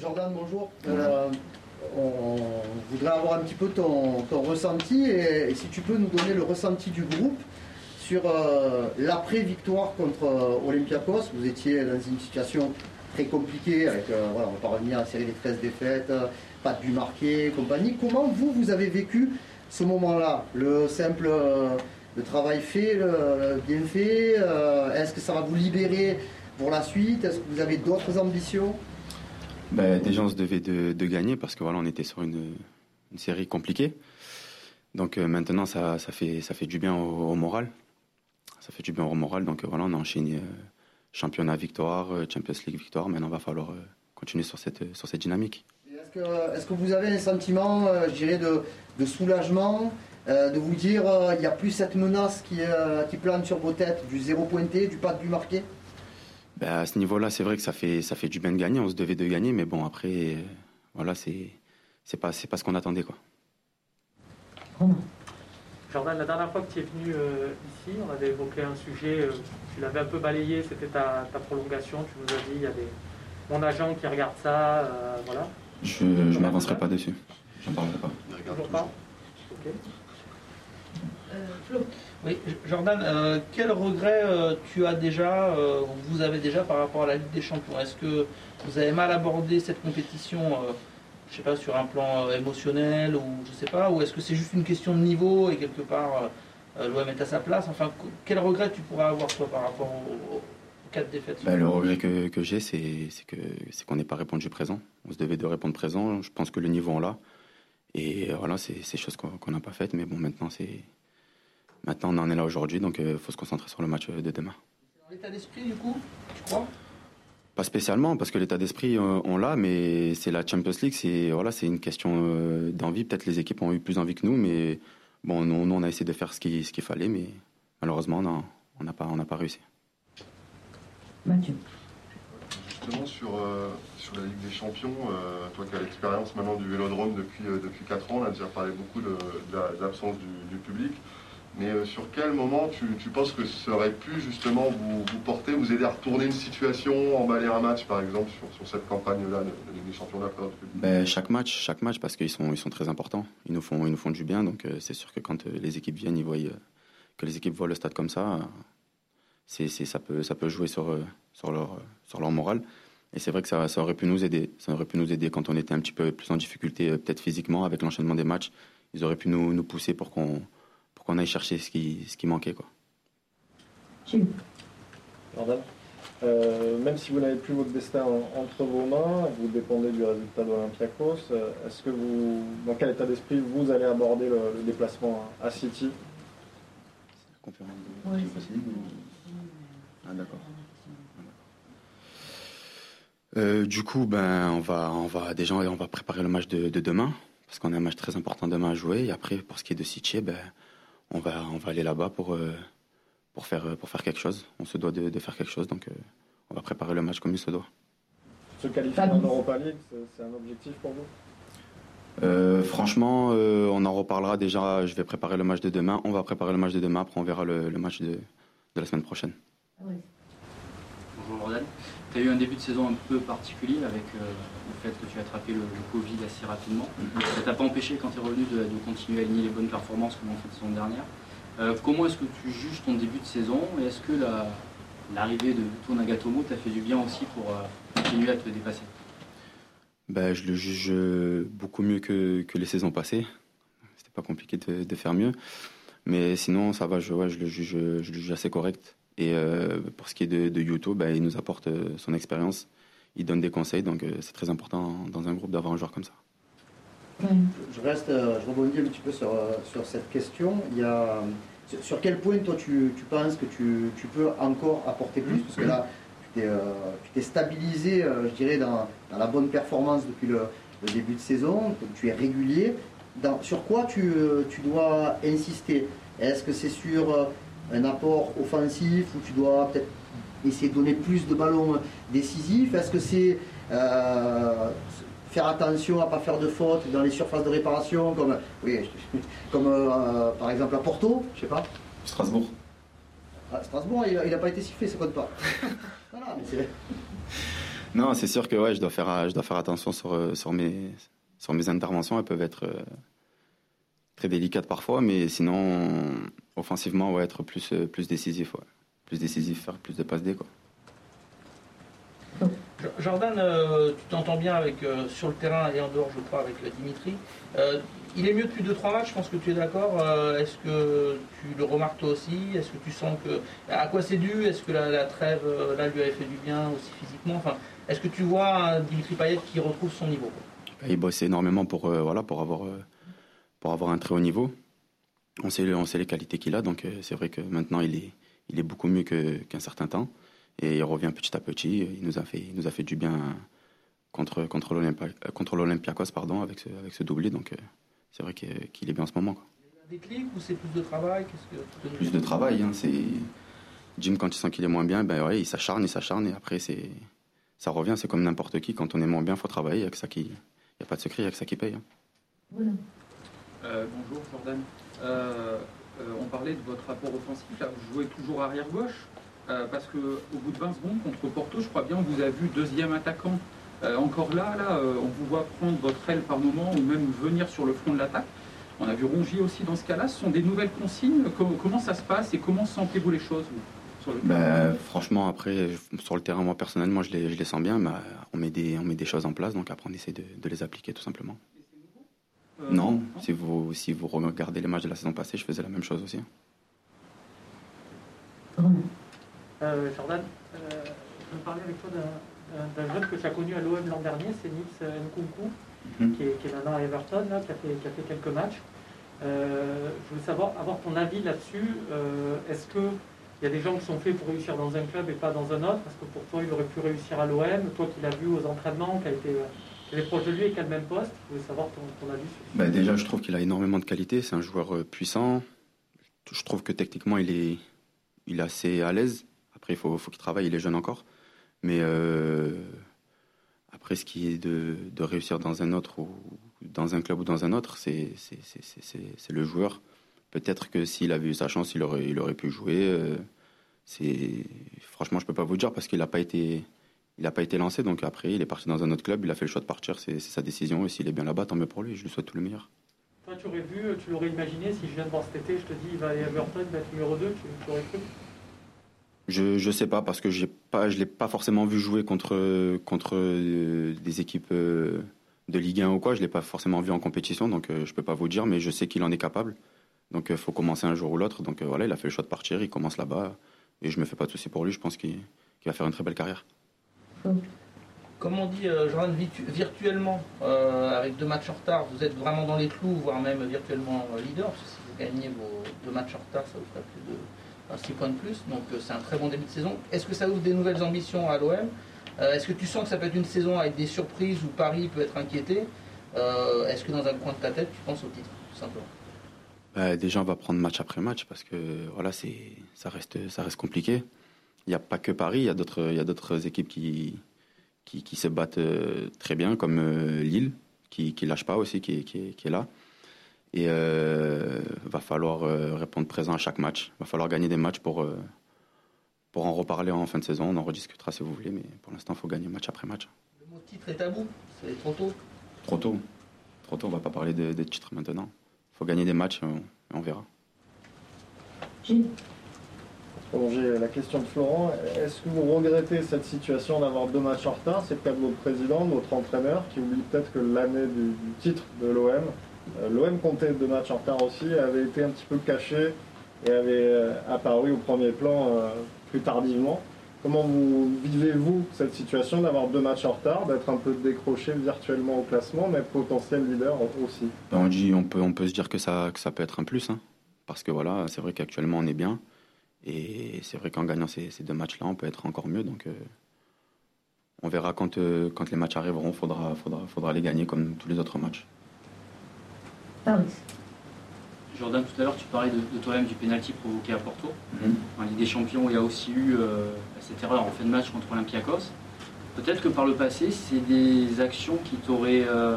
Jordan, bonjour. Euh, on voudrait avoir un petit peu ton, ressenti et, si tu peux nous donner le ressenti du groupe sur euh, l'après-victoire contre euh, Olympiakos. Vous étiez dans une situation très compliquée avec, voilà, on va pas revenir à la série des 13 défaites, pas de but marqué, compagnie. Comment vous, vous avez vécu ce moment-là? Le simple le travail fait, bien fait Est-ce que ça va vous libérer pour la suite? Est-ce que vous avez d'autres ambitions? Ben, Déjà, on se devait de, gagner parce que voilà, on était sur une, série compliquée. Donc euh, maintenant, ça, fait, ça fait du bien au, moral. Ça fait du bien au moral. Donc euh, voilà, on a enchaîné euh, championnat victoire, Champions League victoire. Maintenant, il va falloir continuer sur cette, sur cette dynamique. Est-ce que, est que, vous avez un sentiment, de, de soulagement de vous dire il n'y a plus cette menace qui, qui plane sur vos têtes, du zéro pointé, du pas de but marqué? Ben, à ce niveau-là, c'est vrai que ça fait, ça fait du bien de gagner. On se devait de gagner, mais bon, après, euh, voilà, c'est, c'est pas, c'est pas ce qu'on attendait, quoi. Jordan, la dernière fois que tu es venu euh, ici, on avait évoqué un sujet, euh, tu l'avais un peu balayé, c'était ta, ta, prolongation. Tu nous as dit, il y a des, mon agent qui regarde ça, voilà. Je ne m'avancerai pas dessus. J'en parlerai pas. Toujours pas Ok. Flo. Oui, Jordan, euh, quel regret euh, tu as déjà, euh, vous avez déjà par rapport à la Ligue des Champions? Est-ce que vous avez mal abordé cette compétition, je sais pas, sur un plan émotionnel ou je sais pas, ou est-ce que c'est juste une question de niveau et quelque part l'OM est à sa place? Enfin, quel regret tu pourrais avoir toi par rapport aux, quatre défaites? Bah, Le regret que, j'ai, c'est que c'est qu'on n'ait pas répondu présent. On se devait de répondre présent. Je pense que le niveau on l'a. Et voilà, c'est ces choses qu'on n'a pas faites, mais bon, maintenant c'est Maintenant, on en est là aujourd'hui, donc il euh, faut se concentrer sur le match euh, de demain. L'état d'esprit, du coup, tu crois? Pas spécialement, parce que l'état d'esprit, euh, on l'a, mais c'est la Champions League, c'est voilà, c'est une question d'envie. Peut-être les équipes ont eu plus envie que nous, mais bon, nous, on a essayé de faire ce qu'il ce qu'il fallait, mais malheureusement, on n'a pas, on pas réussi. Mathieu. Justement, sur, sur la Ligue des Champions, toi qui as l'expérience maintenant du vélodrome depuis, depuis 4 ans, on a déjà parlé beaucoup de, l'absence du, public. Mais euh, sur quel moment tu, penses que ça aurait pu justement vous, porter, vous aider à retourner une situation, emballer un match par exemple sur, cette campagne-là de, Ligue des Champions ben, Chaque match, chaque match parce qu'ils sont, très importants. Ils nous font, du bien. Donc euh, c'est sûr que quand euh, les équipes viennent, ils voient que les équipes voient le stade comme ça. Ça, peut, jouer sur, leur, morale. Et c'est vrai que ça, aurait pu nous aider. Ça aurait pu nous aider quand on était un petit peu plus en difficulté, peut-être physiquement, avec l'enchaînement des matchs. Ils auraient pu nous pousser pour qu'on qu'on aille chercher ce qui, ce qui manquait. Quoi. Jordan, euh, même si vous n'avez plus votre destin entre vos mains, vous dépendez du résultat de l'Olympiakos, euh, est-ce que vous, dans quel état d'esprit vous allez aborder le, déplacement à City? Conférence de Ah d'accord. Euh, du coup, ben, on va, on va déjà, on va préparer le match de, demain parce qu'on a un match très important demain à jouer. Et après, pour ce qui est de City, ben, on va, on va aller là-bas pour, euh, pour, faire, pour faire quelque chose. On se doit de, faire quelque chose, donc euh, on va préparer le match comme il se doit. Se qualifier en Europa League, c'est un objectif pour vous? Euh, franchement, on en reparlera déjà. Je vais préparer le match de demain. On va préparer le match de demain. Après, on verra le, match de, la semaine prochaine. Bonjour Jordan. Tu as eu un début de saison un peu particulier avec le fait que tu as attrapé le, Covid assez rapidement. Ça t'a pas empêché quand tu es revenu de, continuer à aligner les bonnes performances comme en fait saison dernière. Euh, comment est-ce que tu juges ton début de saison? Et est-ce que l'arrivée de Tour Nagatomo t'a fait du bien aussi pour euh, continuer à te dépasser? Ben, Je le juge beaucoup mieux que, les saisons passées. C'était pas compliqué de, faire mieux. Mais sinon, ça va, je, je, le, juge, je le juge assez correct. Et euh, pour ce qui est de, de Yuto, ben, il nous apporte son expérience il donne des conseils, donc euh, c'est très important dans un groupe d'avoir un joueur comme ça. Je reste, euh, je rebondis un petit peu sur, euh, sur cette question. Il y a, sur quel point toi tu, tu penses que tu, tu, peux encore apporter plus? Parce que là, tu t'es stabilisé, je dirais, dans, dans, la bonne performance depuis le, début de saison, tu es régulier. Dans, sur quoi tu, tu dois insister? Est-ce que c'est sur un apport offensif où tu dois peut-être essayer de donner plus de ballons décisifs? Est-ce que c'est euh, faire attention à ne pas faire de fautes dans les surfaces de réparation, comme, comme euh, par exemple à Porto, je sais pas Strasbourg. Ah, Strasbourg, il n'a pas été sifflé, ça compte pas. Non, c'est sûr que ouais, je dois faire, je dois faire attention sur, sur, mes, sur mes interventions. Elles peuvent être très délicates parfois, mais sinon, offensivement, ouais, être plus, plus décisif. Ouais. Plus décisif, faire plus de passes D. Quoi. Jordan, euh, tu t'entends bien avec, euh, sur le terrain et en dehors, je crois, avec Dimitri. Euh, il est mieux depuis 2-3 matchs, je pense que tu es d'accord. Est-ce que tu le remarques toi aussi? Est-ce que tu sens que. À quoi c'est dû? Est-ce que la, trêve là lui avait fait du bien aussi physiquement? Enfin, Est-ce que tu vois Dimitri Payet qui retrouve son niveau Il bosse énormément pour, voilà, pour, avoir, pour avoir un très haut niveau. On sait, on sait les qualités qu'il a, donc c'est vrai que maintenant il est, il est beaucoup mieux qu'un certain temps. Et il revient petit à petit. Il nous a fait, il nous a fait du bien contre, contre l'Olympiakos pardon, avec, ce, avec ce doublé. Donc euh, c'est vrai qu'il est bien en ce moment. Quoi. Des clics ou c'est plus de travail? Que Plus de travail. Hein, c'est... Jim, quand il sent qu'il est moins bien, ben ouais, il s'acharne, il s'acharne. Et après, c'est... ça revient. C'est comme n'importe qui. Quand on est moins bien, il faut travailler. Il n'y a, qui... a pas de secret, il n'y a que ça qui paye. Hein. Euh, bonjour, Jordan. Euh, on parlait de votre rapport offensif. vous jouez toujours arrière-gauche. Euh, parce qu'au bout de 20 secondes contre Porto, je crois bien, on vous a vu deuxième attaquant. Euh, encore là, là euh, on vous voit prendre votre aile par moment ou même venir sur le front de l'attaque. On a vu Rongier aussi dans ce cas-là. Ce sont des nouvelles consignes. Comment, ça se passe et comment sentez-vous les choses ben, franchement, après, sur le terrain, moi personnellement, je les, je les sens bien. Mais on, met des, on met des choses en place, donc après, on essaie de, les appliquer tout simplement. non, si vous, si vous regardez les matchs de la saison passée, je faisais la même chose aussi. Euh, Jordan, euh, je veux parler avec toi d'un jeune que tu as connu à l'OM l'an dernier, c'est Nils Nkunku, mhm. qui, est, maintenant à Everton, qui, a fait, quelques matchs. Euh, je voulais savoir, avoir ton avis là-dessus. Est-ce qu'il y a des gens qui sont faits pour réussir dans un club et pas dans un autre Parce que pour toi, il aurait pu réussir à l'OM, toi qui l'as vu aux entraînements, qui a été est proche de lui et qui a le même poste. Je voulais savoir ton, avis sur. Bah, déjà, je trouve qu'il a énormément de qualité. C'est un joueur puissant. Je trouve que techniquement, il est, il assez à l'aise. Après, il faut, qu'il travaille, il est jeune encore. Mais euh, après, ce qui est de, réussir dans un autre ou dans un club ou dans un autre, c'est le joueur. Peut-être que s'il avait eu sa chance, il aurait, il aurait pu jouer. Euh, c'est franchement, je peux pas vous dire parce qu'il n'a pas été, il pas été lancé. Donc après, il est parti dans un autre club. Il a fait le choix de partir. C'est sa décision. Et s'il est bien là-bas, tant mieux pour lui. Je lui souhaite tout le meilleur. Toi, tu aurais vu, tu l'aurais imaginé si je viens de voir cet été, je te dis, il va aller à Everton, être numéro 2, tu, tu aurais cru? Je je sais pas parce que j'ai pas je l'ai pas forcément vu jouer contre contre euh, des équipes euh, de Ligue 1 ou quoi, je l'ai pas forcément vu en compétition donc euh, je peux pas vous dire mais je sais qu'il en est capable. Donc il faut commencer un jour ou l'autre donc voilà, il a fait le choix de partir, il commence là-bas et je me fais pas de soucis pour lui, je pense qu'il va faire une très belle carrière. Comme on dit, Jordan, virtuellement, avec deux matchs en retard, vous êtes vraiment dans les clous, voire même virtuellement leader. Parce que si vous gagnez vos deux matchs en retard, ça vous ferait plus de 6 points de plus, donc euh, c'est un très bon début de saison. Est-ce que ça ouvre des nouvelles ambitions à l'OM euh, Est-ce que tu sens que ça peut être une saison avec des surprises où Paris peut être inquiété? Euh, Est-ce que dans un coin de ta tête, tu penses au titre, tout simplement? Bah, Déjà, on va prendre match après match parce que voilà, c'est, ça, reste, ça reste compliqué. Il n'y a pas que Paris, il y a d'autres, il y a d'autres équipes qui, qui, se battent très bien, comme Lille, qui ne lâche pas aussi, qui, qui est là. Et euh, va falloir euh, répondre présent à chaque match. Va falloir gagner des matchs pour, euh, pour en reparler en fin de saison. On en rediscutera si vous voulez, mais pour l'instant, il faut gagner match après match. Le mot titre est tabou C'est trop tôt Trop tôt. Trop tôt, on va pas parler de, titres maintenant. Il faut gagner des matchs on, verra. Gilles j'ai la question de Florent. Est-ce que vous regrettez cette situation d'avoir deux matchs en retard? C'est le cas de votre président, de votre entraîneur, qui oublie peut-être que l'année du, titre de l'OM euh, L'OM comptait deux matchs en retard aussi, avait été un petit peu caché et avait euh, apparu au premier plan euh, plus tardivement. Comment vous vivez-vous cette situation d'avoir deux matchs en retard, d'être un peu décroché virtuellement au classement, mais potentiel leader aussi? Ben, on, dit, on, peut, on peut se dire que ça, que ça peut être un plus, hein. parce que voilà, c'est vrai qu'actuellement on est bien, et c'est vrai qu'en gagnant ces, deux matchs-là, on peut être encore mieux. Donc on verra quand, quand les matchs arriveront, il faudra, faudra, faudra les gagner comme tous les autres matchs. Jordan, tout à l'heure, tu parlais de, toi-même du pénalty provoqué à Porto. Mhm. En Ligue des Champions, il y a aussi eu euh, cette erreur en fin de match contre Olympiakos. Peut-être que par le passé, c'est des actions qui t'auraient euh,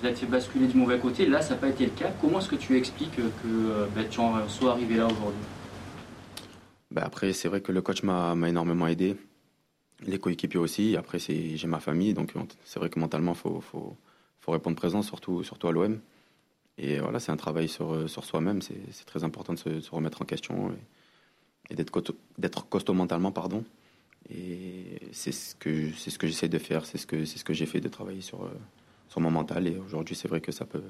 peut-être fait basculer du mauvais côté. Là, ça n'a pas été le cas. Comment est-ce que tu expliques que euh, ben, tu en sois arrivé là aujourd'hui? Ben Après, c'est vrai que le coach m'a énormément aidé. les coéquipiers aussi. Après, j'ai ma famille, donc c'est vrai que mentalement, il faut, faut, faut, répondre présent, surtout, surtout à l'OM. Et voilà, c'est un travail sur, sur soi-même. C'est très important de se, remettre en question et, d'être costaud mentalement, pardon. Et c'est ce que c'est ce que j'essaie de faire, c'est ce que c'est ce que j'ai fait de travailler sur sur mon mental. Et aujourd'hui, c'est vrai que ça peut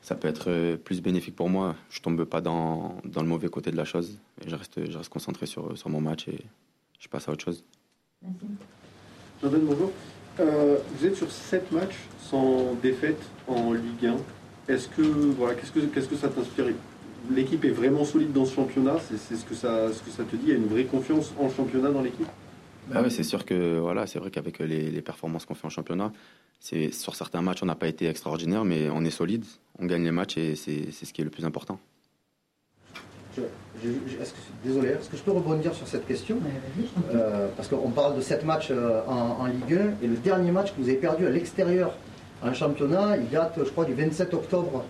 ça peut être plus bénéfique pour moi. Je tombe pas dans, dans le mauvais côté de la chose. Et je reste je reste concentré sur sur mon match et je passe à autre chose. Merci. bonjour. Euh, vous êtes sur 7 matchs sans défaite en Ligue 1. Est-ce que voilà, qu'est-ce que qu'est-ce que ça t'inspire? L'équipe est vraiment solide dans ce championnat. C'est ce que ça ce que ça te dit. Il y a une vraie confiance en championnat dans l'équipe? Bah c'est sûr que voilà, c'est vrai qu'avec les, les, performances qu'on fait en championnat, c'est sur certains matchs on n'a pas été extraordinaire, mais on est solide, on gagne les matchs et c'est ce qui est le plus important désolé, est-ce que je peux rebondir sur cette question? Euh, Parce qu'on parle de 7 matchs euh, en, Ligue 1 et le dernier match que vous avez perdu à l'extérieur en championnat, il date, je crois, du 27 octobre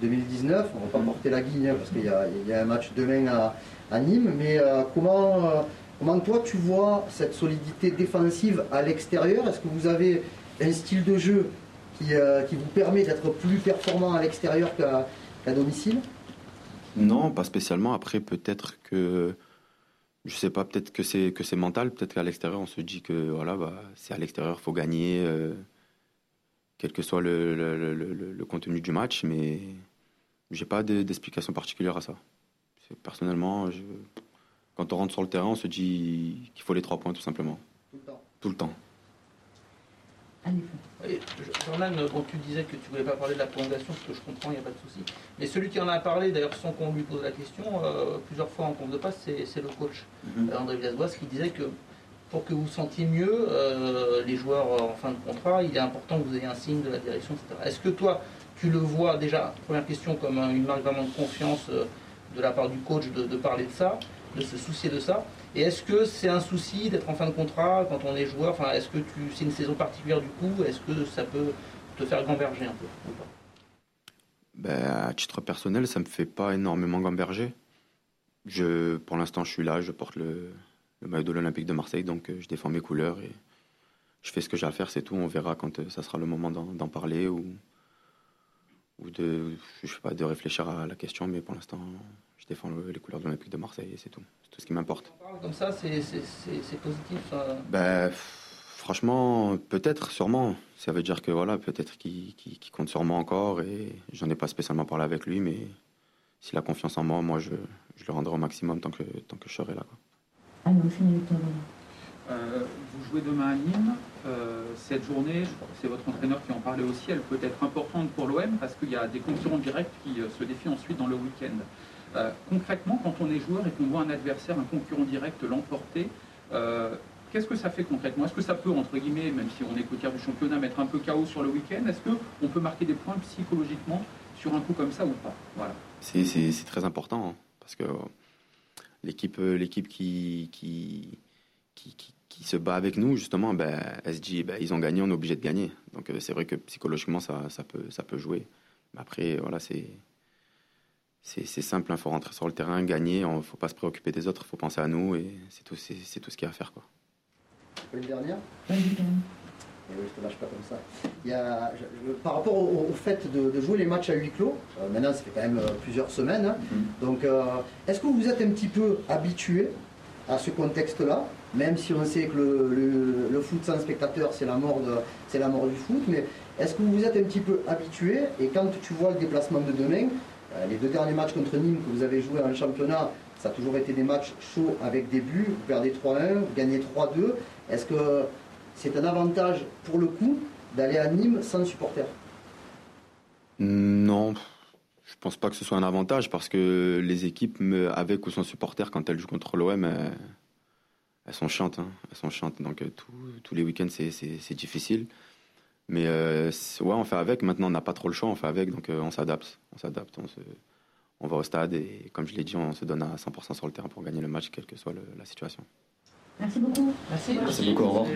2019. On ne va pas porter la guigne hein, parce qu'il y, a un match demain à, Nîmes. Mais euh, comment, comment toi tu vois cette solidité défensive à l'extérieur? Est-ce que vous avez un style de jeu qui, qui vous permet d'être plus performant à l'extérieur qu'à domicile? Non, pas spécialement. Après, peut-être que je sais pas, peut-être que c'est que c'est mental, peut-être qu'à l'extérieur on se dit que voilà, bah, c'est à l'extérieur, faut gagner, euh, quel que soit le, le, contenu du match, mais j'ai pas d'explication particulière à ça. Personnellement, je, quand on rentre sur le terrain, on se dit qu'il faut les trois points tout simplement. Tout le temps. Tout le temps. Jordan, tu disais que tu voulais pas parler de la prolongation, ce que je comprends, il n'y a pas de souci. Mais celui qui en a parlé, d'ailleurs sans qu'on lui pose la question, euh, plusieurs fois en compte de passe, c'est le coach mhm. André Villas-Boas qui disait que pour que vous sentiez mieux euh, les joueurs en fin de contrat, il est important que vous ayez un signe de la direction, etc. Est-ce que toi, tu le vois déjà, première question, comme une marque vraiment de confiance euh, de la part du coach de parler de ça, de se soucier de ça? Et est-ce que c'est un souci d'être en fin de contrat quand on est joueur? Enfin, est-ce que c'est une saison particulière du coup Est-ce que ça peut te faire gamberger un peu? Ben, À titre personnel, ça me fait pas énormément gamberger. Je, pour l'instant, je suis là, je porte le, maillot de l'Olympique de Marseille, donc euh, je défends mes couleurs et je fais ce que j'ai à faire, c'est tout. On verra quand euh, ça sera le moment d'en, parler ou, ou de, je sais pas, de réfléchir à la question, mais pour l'instant, je défends les couleurs de l'Olympique de Marseille et c'est tout tout ce qui m'importe. Comme ça, c'est positif ben, Franchement, peut-être, sûrement. Ça veut dire que voilà, peut-être qu'il compte sur moi encore et j'en ai pas spécialement parlé avec lui, mais s'il a confiance en moi, moi je, je, le rendrai au maximum tant que, tant que je serai là. Quoi. Ah, euh, vous jouez demain à Nîmes. Euh, cette journée, c'est votre entraîneur qui en parlait aussi, elle peut être importante pour l'OM parce qu'il y a des concurrents directs qui euh, se défient ensuite dans le week-end. Euh, concrètement, quand on est joueur et qu'on voit un adversaire, un concurrent direct l'emporter, euh, qu'est-ce que ça fait concrètement? Est-ce que ça peut, entre guillemets, même si on est côtière du championnat, mettre un peu chaos sur le week-end? Est-ce qu'on peut marquer des points psychologiquement sur un coup comme ça ou pas? Voilà. C'est très important, hein, parce que l'équipe l'équipe qui qui, qui, se bat avec nous, justement, ben, elle se dit, ben, ils ont gagné, on est obligé de gagner. Donc euh, c'est vrai que psychologiquement, ça, ça, peut, ça peut jouer. Mais après, voilà, c'est c'est simple, il hein, faut rentrer sur le terrain, gagner, il ne faut pas se préoccuper des autres, il faut penser à nous et c'est tout, c'est tout ce qu'il y a à faire. Quoi. Une dernière? Oui, je te lâche pas comme ça. Il y a, par rapport au, fait de, jouer les matchs à huis clos, euh, maintenant ça fait quand même euh, plusieurs semaines, hein. mm-hmm. donc euh, est-ce que vous êtes un petit peu habitué à ce contexte-là, même si on sait que le, le, foot sans spectateur c'est la, mort la mort du foot, mais est-ce que vous vous êtes un petit peu habitué? Et quand tu vois le déplacement de demain, les deux derniers matchs contre Nîmes que vous avez joué en championnat, ça a toujours été des matchs chauds avec des buts. Vous perdez 3-1, vous gagnez 3-2. Est-ce que c'est un avantage pour le coup d'aller à Nîmes sans supporter Non, je pense pas que ce soit un avantage parce que les équipes, avec ou sans supporter, quand elles jouent contre l'OM, elles, sont chiantes. Hein. Elles sont chiantes. Donc euh, tous les week-ends, c'est difficile. Mais euh, ouais, on fait avec. Maintenant, on n'a pas trop le choix, on fait avec, donc euh, on s'adapte. On s'adapte, on va au stade et, comme je l'ai dit, on se donne à 100% sur le terrain pour gagner le match, quelle que soit la situation. Merci beaucoup. Merci. Merci beaucoup. Au revoir.